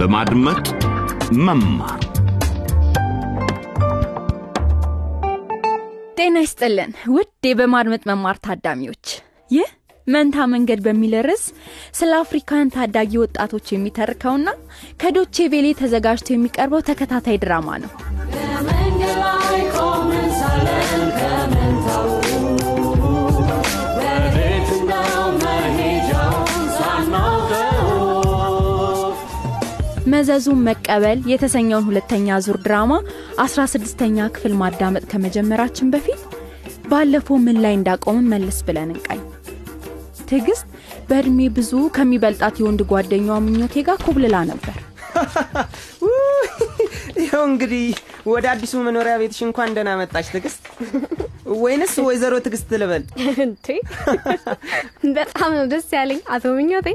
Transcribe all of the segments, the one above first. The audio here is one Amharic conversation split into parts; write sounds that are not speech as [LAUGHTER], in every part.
በማድመጥ መማር። ጤና ይስጥልን ውድ በማድመጥ መማር ታዳሚዎች። ይህ መንታ መንገድ በሚል ርዕስ ስለ አፍሪካውያን ታዳጊ ወጣቶች የሚተርከውና ከዶቼ ቬሌ ተዘጋጅቶ የሚቀርበው ተከታታይ ድራማ ነው መዘዙን መቀበል የተሰኘውን ሁለተኛ ዙር ድራማ 16ኛ ክፍል ማዳመጥ ከመጀመራችን በፊት ባለፈው ምን ላይ እንዳቆምን መለስ ብለን እንቃኝ። ትዕግስት በእድሜ ብዙ ከሚበልጣት የወንድ ጓደኛዋ ምኞቴ ጋር ኩብልላ ነበር። [LAUGHS] ይኸው እንግዲህ ወደ አዲሱ መኖሪያ ቤትሽ እንኳን ደህና መጣች ትግስት [LAUGHS] ወይንስ ወይዘሮ ትግስት ልበል? እንዴ! [LAUGHS] በጣም ነው ደስ ያለኝ አቶ ምኞቴ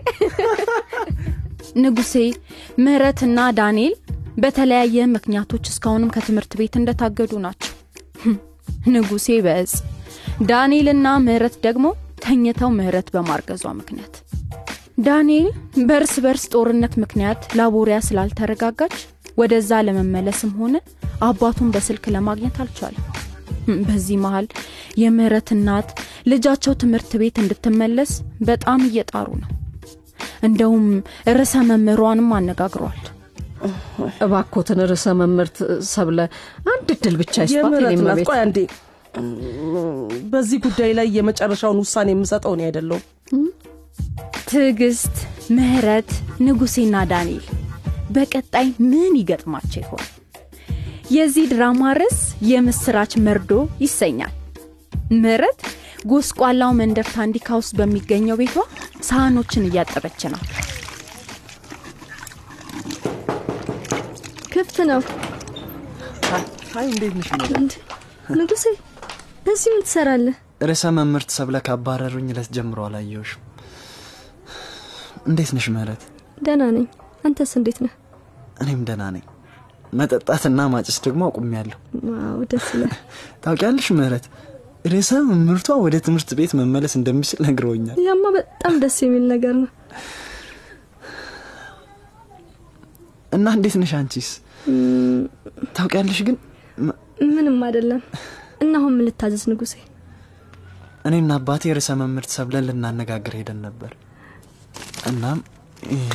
ንጉሴ ምህረትና ዳንኤል በተለያየ ምክንያቶች እስካሁንም ከትምህርት ቤት እንደታገዱ ናቸው። ንጉሴ በእጽ ዳንኤልና ምህረት ደግሞ ተኝተው ምህረት በማርገዟ ምክንያት። ዳንኤል በእርስ በርስ ጦርነት ምክንያት ላቦሪያ ስላልተረጋጋች ወደዛ ለመመለስም ሆነ አባቱን በስልክ ለማግኘት አልቻለም። በዚህ መሃል የምህረት እናት ልጃቸው ትምህርት ቤት እንድትመለስ በጣም እየጣሩ ነው እንደውም ርዕሰ መምህሯንም አነጋግሯል። እባኮትን ርዕሰ መምህርት ሰብለ አንድ እድል ብቻ አንዴ። በዚህ ጉዳይ ላይ የመጨረሻውን ውሳኔ የምሰጠው እኔ አይደለሁም። ትዕግስት ምህረት ንጉሴና ዳንኤል በቀጣይ ምን ይገጥማቸው ይሆን? የዚህ ድራማ ርዕስ የምስራች መርዶ ይሰኛል። ምህረት ጎስቋላው መንደር ታንዲካ ውስጥ በሚገኘው ቤቷ ሳህኖችን እያጠበች ነው። ክፍት ነው። አይ እንዴት ነሽ? ንጉሴ እዚህ ምን ትሰራለህ? ርዕሰ መምህርት ሰብለ ካባረሩኝ ዕለት ጀምሮ አላየሁሽም። እንዴት ነሽ ምህረት? ደህና ነኝ። አንተስ እንዴት ነህ? እኔም ደህና ነኝ። መጠጣትና ማጨስ ደግሞ አቁሜያለሁ። ዋው ደስ ይላል። ታውቂያለሽ ምህረት ርዕሰ መምህርቷ ወደ ትምህርት ቤት መመለስ እንደሚችል ነግረውኛል። ያማ በጣም ደስ የሚል ነገር ነው። እና እንዴት ነሽ አንቺስ? ታውቂያለሽ ግን ምንም አይደለም። እና አሁን ምን ልታዘዝ ንጉሴ? እኔና አባቴ ርዕሰ መምህርት ሰብለን ልናነጋግር ሄደን ነበር። እናም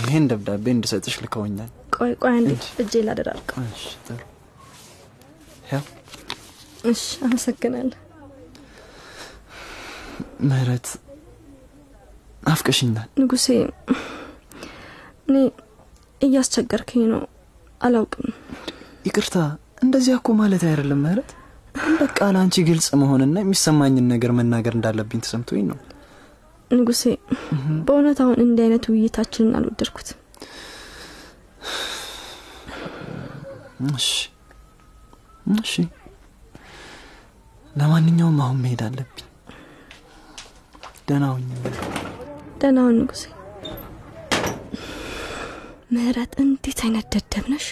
ይህን ደብዳቤ እንድሰጥሽ ልከውኛል። ቆይ ቆይ አንዴ እጄ ላደራርቀው። እሺ አመሰግናለሁ ምህረት ናፍቀሽኛል። ንጉሴ እኔ እያስቸገርከኝ ነው። አላውቅም። ይቅርታ እንደዚያ እኮ ማለት አይደለም ምህረት። በቃ ለአንቺ ግልጽ መሆንና የሚሰማኝን ነገር መናገር እንዳለብኝ ተሰምቶኝ ነው። ንጉሴ በእውነት አሁን እንዲህ አይነት ውይይታችንን አልወደድኩት። እሺ። እሺ። ለማንኛውም አሁን መሄድ አለብኝ ደህና ሁኝ ደህናውን ንጉሴ። ምህረት እንዴት አይነት ደደብ ነሽ?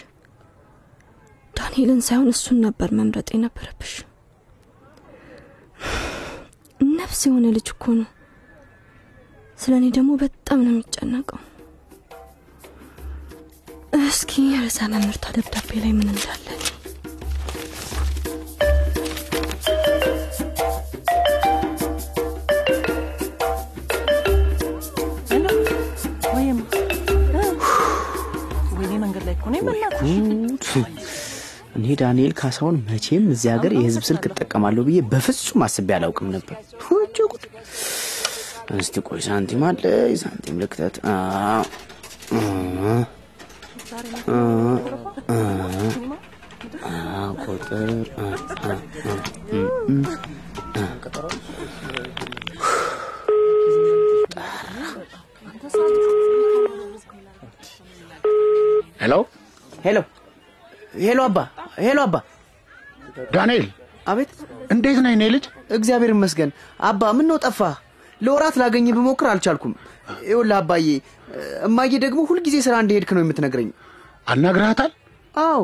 ዳንኤልን ሳይሆን እሱን ነበር መምረጥ የነበረብሽ። ነፍስ የሆነ ልጅ እኮ ነው። ስለ እኔ ደግሞ በጣም ነው የሚጨነቀው። እስኪ ርዕሰ መምህርቷ ደብዳቤ ላይ ምን እንዳለ በእናትሽ እኔ ዳንኤል ካሳሁን መቼም እዚህ ሀገር የህዝብ ስልክ እጠቀማለሁ ብዬ በፍጹም አስቤ አላውቅም ነበር ጉድ እስቲ ቆይ ሳንቲም አለ ሳንቲም ልክተት ቁጥር ሄሎ ሄሎ አባ ሄሎ አባ ዳንኤል አቤት። እንዴት ነህ? እኔ ልጅ? እግዚአብሔር ይመስገን። አባ ምን ነው ጠፋ? ለወራት ላገኝ ብሞክር አልቻልኩም። ይኸውልህ አባዬ እማዬ ደግሞ ሁልጊዜ ስራ እንደሄድክ ነው የምትነግረኝ። አናግረሃታል አዎ።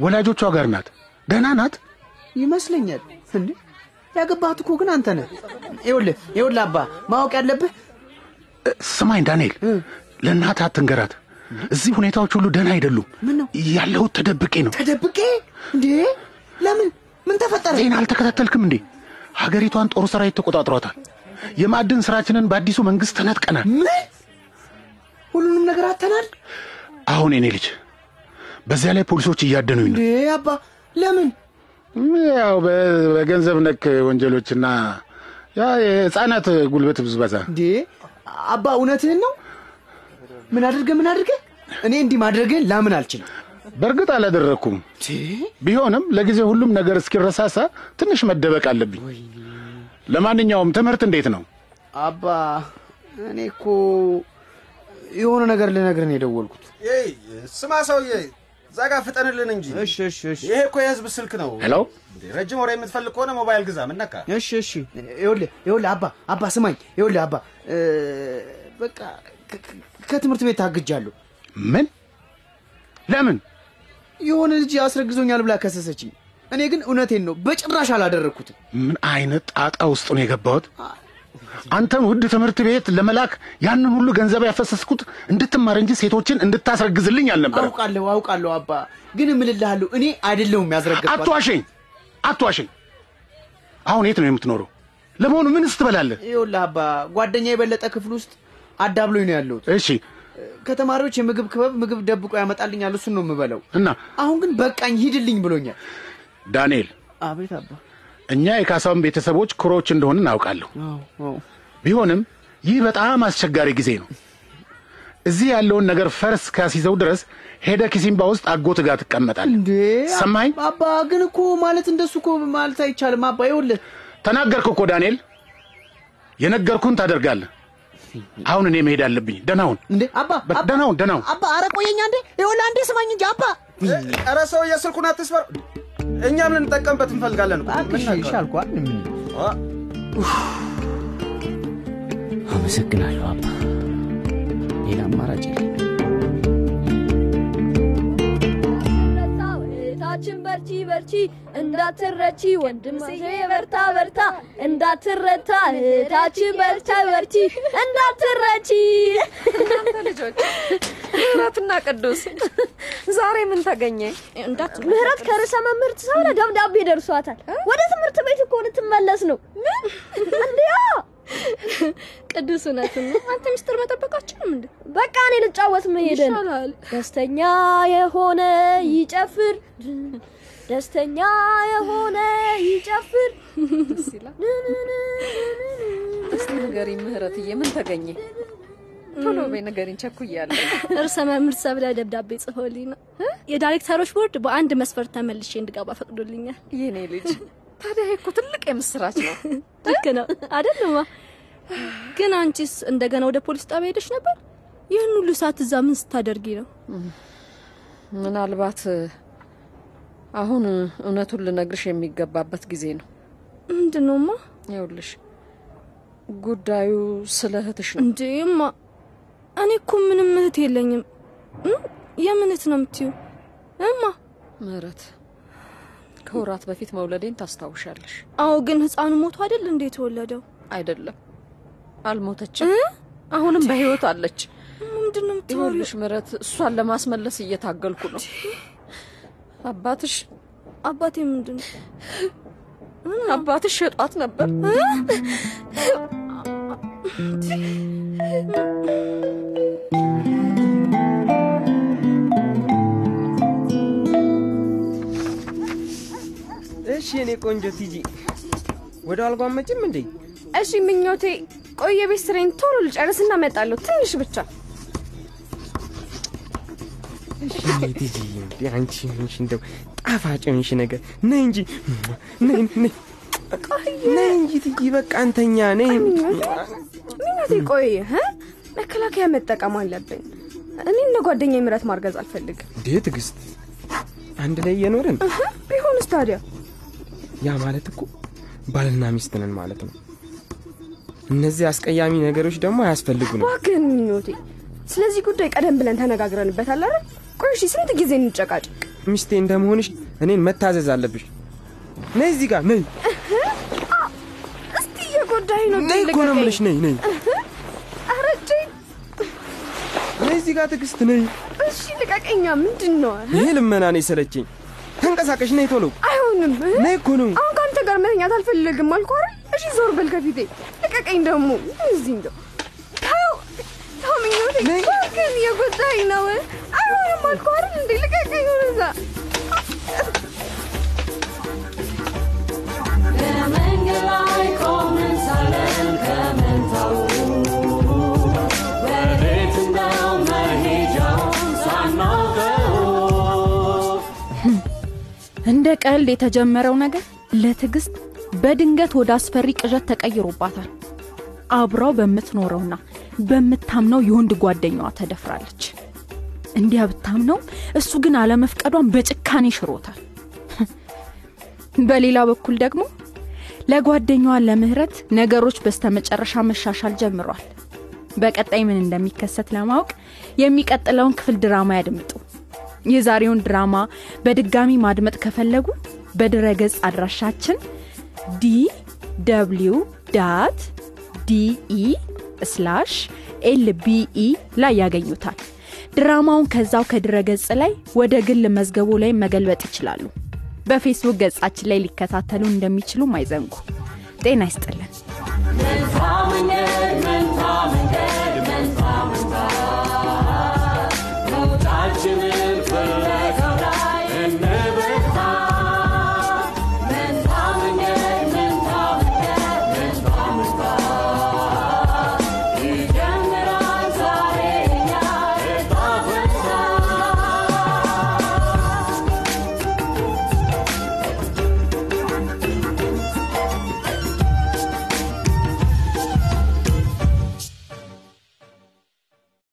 ወላጆቿ ጋር ናት። ደህና ናት? ይመስለኛል። እንዴ! ያገባህት እኮ ግን አንተ ነህ። ይኸውልህ ይኸውልህ አባ ማወቅ ያለብህ ስማኝ ዳንኤል ለእናትህ አትንገራት እዚህ ሁኔታዎች ሁሉ ደህና አይደሉም። ያለሁት ተደብቄ ነው። ተደብቄ እንዴ? ለምን? ምን ተፈጠረ? ዜና አልተከታተልክም እንዴ? ሀገሪቷን ጦር ሰራዊት ተቆጣጥሯታል። የማዕድን ስራችንን በአዲሱ መንግስት ተነጥቀናል። ምን? ሁሉንም ነገር አተናል? አሁን የኔ ልጅ፣ በዚያ ላይ ፖሊሶች እያደኑኝ ነው። እንዴ አባ፣ ለምን? ያው በገንዘብ ነክ ወንጀሎችና ያ የህፃናት ጉልበት ብዝበዛ። እንዴ አባ፣ እውነትህን ነው? ምን አድርገ ምን አድርገ? እኔ እንዲህ ማድረግህን ላምን አልችልም። በእርግጥ አላደረግኩም። ቢሆንም ለጊዜ ሁሉም ነገር እስኪረሳሳ ትንሽ መደበቅ አለብኝ። ለማንኛውም ትምህርት እንዴት ነው? አባ፣ እኔ እኮ የሆነ ነገር ልነግርህ ነው የደወልኩት። ስማ ሰውዬ፣ እዛ ጋር ፍጠንልን እንጂ። እሺ እሺ እሺ። ይሄ እኮ የህዝብ ስልክ ነው። ሄሎ፣ ረጅም ወሬ የምትፈልግ ከሆነ ሞባይል ግዛ። ምን ነካ? እሺ እሺ። ይኸውልህ ይኸውልህ አባ አባ ስማኝ። ይኸውልህ አባ በቃ ከትምህርት ቤት ታግጃለሁ። ምን? ለምን? የሆነ ልጅ አስረግዞኛል ብላ ከሰሰችኝ። እኔ ግን እውነቴን ነው፣ በጭራሽ አላደረግኩትም። ምን አይነት ጣጣ ውስጥ ነው የገባሁት? አንተን ውድ ትምህርት ቤት ለመላክ ያንን ሁሉ ገንዘብ ያፈሰስኩት እንድትማር እንጂ ሴቶችን እንድታስረግዝልኝ አልነበረም። አውቃለሁ አውቃለሁ አባ፣ ግን እምልልሃለሁ እኔ አይደለሁም ያስረገዝኳት። አትዋሸኝ፣ አትዋሸኝ። አሁን የት ነው የምትኖረው? ለመሆኑ ምንስ ትበላለህ? ይኸውልህ አባ፣ ጓደኛ የበለጠ ክፍል ውስጥ አዳብሎኝ ነው ያለሁት። እሺ፣ ከተማሪዎች የምግብ ክበብ ምግብ ደብቆ ያመጣልኛል፣ እሱን ነው የምበለው። እና አሁን ግን በቃኝ ሂድልኝ ብሎኛል። ዳንኤል፣ አቤት አባ። እኛ የካሳውን ቤተሰቦች ኩሮዎች እንደሆን እናውቃለሁ። ቢሆንም ይህ በጣም አስቸጋሪ ጊዜ ነው። እዚህ ያለውን ነገር ፈርስ ካስይዘው ድረስ ሄደ ኪሲምባ ውስጥ አጎት ጋር ትቀመጣለህ። እንዴ ሰማኝ? አባ ግን እኮ ማለት እንደሱ እኮ ማለት አይቻልም አባ። ይኸውልህ ተናገርክ እኮ ዳንኤል፣ የነገርኩን ታደርጋለህ። አሁን እኔ መሄድ አለብኝ። ደህናውን እንዴ አባ ደህናውን ደህናውን አባ ኧረ ቆየኛ እንዴ ይኸውልህ አንዴ ስማኝ እንጂ አባ። ኧረ ሰውዬ ስልኩን አትስበር። እኛም ልንጠቀምበት እንፈልጋለን አ፣ አመሰግናለሁ አባ። ሌላ አማራጭ የለም። እህታችን በርቺ በርቺ እንዳትረቺ ወንድምዬ በርታ በርታ እንዳትረታ እህታችን በርታ በርቺ እንዳትረቺ። እናንተ ልጆች ምህረትና ቅዱስ ዛሬ ምን ተገኘ? ምህረት ከርዕሰ መምህርት ሰሆነ ደብዳቤ ደርሷታል። ወደ ትምህርት ቤት እኮ ልትመለስ ነው። እንዲያ ቅዱስ እውነትን ነው። አንተ ሚስጥር መጠበቃችንም እንደ በቃ እኔ ልጫወት መሄድ ይሻላል። ደስተኛ የሆነ ይጨፍር ደስተኛ የሆነ ይጨፍር ደስ ይላል። እስቲ ንገሪኝ ምህረትዬ፣ ምን ተገኘ? ቶሎ በይ ንገሪኝ፣ ቸኩያለሁ። እርሰ መምህር ሰብለ ደብዳቤ ጽፎልኝ ነው የዳይሬክተሮች ቦርድ በአንድ መስፈርት ተመልሼ እንድገባ ፈቅዶልኛል። የኔ ልጅ ታዲያ እኮ ትልቅ የምስራች ነው። ልክ ነው አይደልማ? ግን አንቺስ እንደገና ወደ ፖሊስ ጣቢያ ሄደሽ ነበር? ይህን ሁሉ ሰዓት እዛ ምን ስታደርጊ ነው? ምናልባት አሁን እውነቱን ልነግርሽ የሚገባበት ጊዜ ነው። ምንድን ነውማ? ይኸውልሽ ጉዳዩ ስለ እህትሽ ነው። እንዴማ እኔ እኮ ምንም እህት የለኝም።? የምን እህት ነው የምትዩ? እማ ምህረት ከወራት በፊት መውለዴን ታስታውሻለሽ? አዎ፣ ግን ህፃኑ ሞቶ አይደል እንዴ የተወለደው? አይደለም፣ አልሞተችም። አሁንም በህይወት አለች። ምንድን ነው የምትወሪው? ይኸውልሽ ምህረት፣ እሷን ለማስመለስ እየታገልኩ ነው። አባትሽ አባቴ ምንድን ነው? አባትሽ ሸጧት ነበር። እሺ የኔ ቆንጆ ቲጂ ወደ አልጋ መጭም እንዴ? እሺ ምኞቴ፣ ቆይ የቤት ስራዬን ቶሎ ልጨርስና እመጣለሁ። ትንሽ ብቻ። አንቺ ነሽ እንደው ጣፋጭ ነሽ ነገር ነይ እንጂ ነይ እንጂ ቲጂ በቃ አንተኛ ነይ ምኞቴ፣ ቆይ? መከላከያ መጠቀም አለብን። እኔ እነ ጓደኛ ምረት ማርገዝ አልፈልግም። እንዴ ትዕግስት አንድ ላይ እየኖርን ቢሆንስ ታዲያ ያ ማለት እኮ ባልና ሚስት ነን ማለት ነው። እነዚህ አስቀያሚ ነገሮች ደግሞ አያስፈልጉንም። እባክህን ምኞቴ፣ ስለዚህ ጉዳይ ቀደም ብለን ተነጋግረንበታል አይደል? ቆይ እሺ፣ ስንት ጊዜ እንጨቃጭቅ? ሚስቴ እንደመሆንሽ እኔን መታዘዝ አለብሽ። ነይ እዚህ ጋር ነይ እስቲ እየጎዳኝ ነው። ነይ እኮ ነው የምልሽ። ነይ ነይ ኧረ ነይ እዚህ ጋር ትዕግስት ነኝ። እሺ ልቀቀኛ። ምንድን ነው? ይሄ ልመና ነው የሰለቸኝ። ተንቀሳቀሽ፣ ነይ ቶሎ። አይሆንም። ነይ እኮ ነው። አሁን ከአንተ ጋር መተኛት አልፈልግም አልኩህ አይደል? እሺ ዞር በል ከፊቴ። ልቀቀኝ ደግሞ እዚህ እንደው ተው ተው፣ ምኞቴ እባክህን እየጎዳኝ ነው። አይሆንም አልኩህ አይደል እንዴ? ልቀቀኝ ወደዛ። በመንገድ ላይ ቆመን ሳለን ከመንታው ወዴት ነው መሄጃውን ሳናውቀው [LAUGHS] እንደ ቀልድ የተጀመረው ነገር ለትዕግስት በድንገት ወደ አስፈሪ ቅዠት ተቀይሮባታል። አብራው በምትኖረውና በምታምነው የወንድ ጓደኛዋ ተደፍራለች። እንዲያ ብታምነው እሱ ግን አለመፍቀዷን በጭካኔ ሽሮታል። [LAUGHS] በሌላ በኩል ደግሞ ለጓደኛዋ ለምህረት ነገሮች በስተመጨረሻ መሻሻል ጀምሯል። በቀጣይ ምን እንደሚከሰት ለማወቅ የሚቀጥለውን ክፍል ድራማ ያድምጡ። የዛሬውን ድራማ በድጋሚ ማድመጥ ከፈለጉ በድረገጽ አድራሻችን DW dot DE slash LBE ላይ ያገኙታል። ድራማውን ከዛው ከድረገጽ ላይ ወደ ግል መዝገቡ ላይ መገልበጥ ይችላሉ። በፌስቡክ ገጻችን ላይ ሊከታተሉ እንደሚችሉም አይዘንጉ። ጤና ይስጥልን።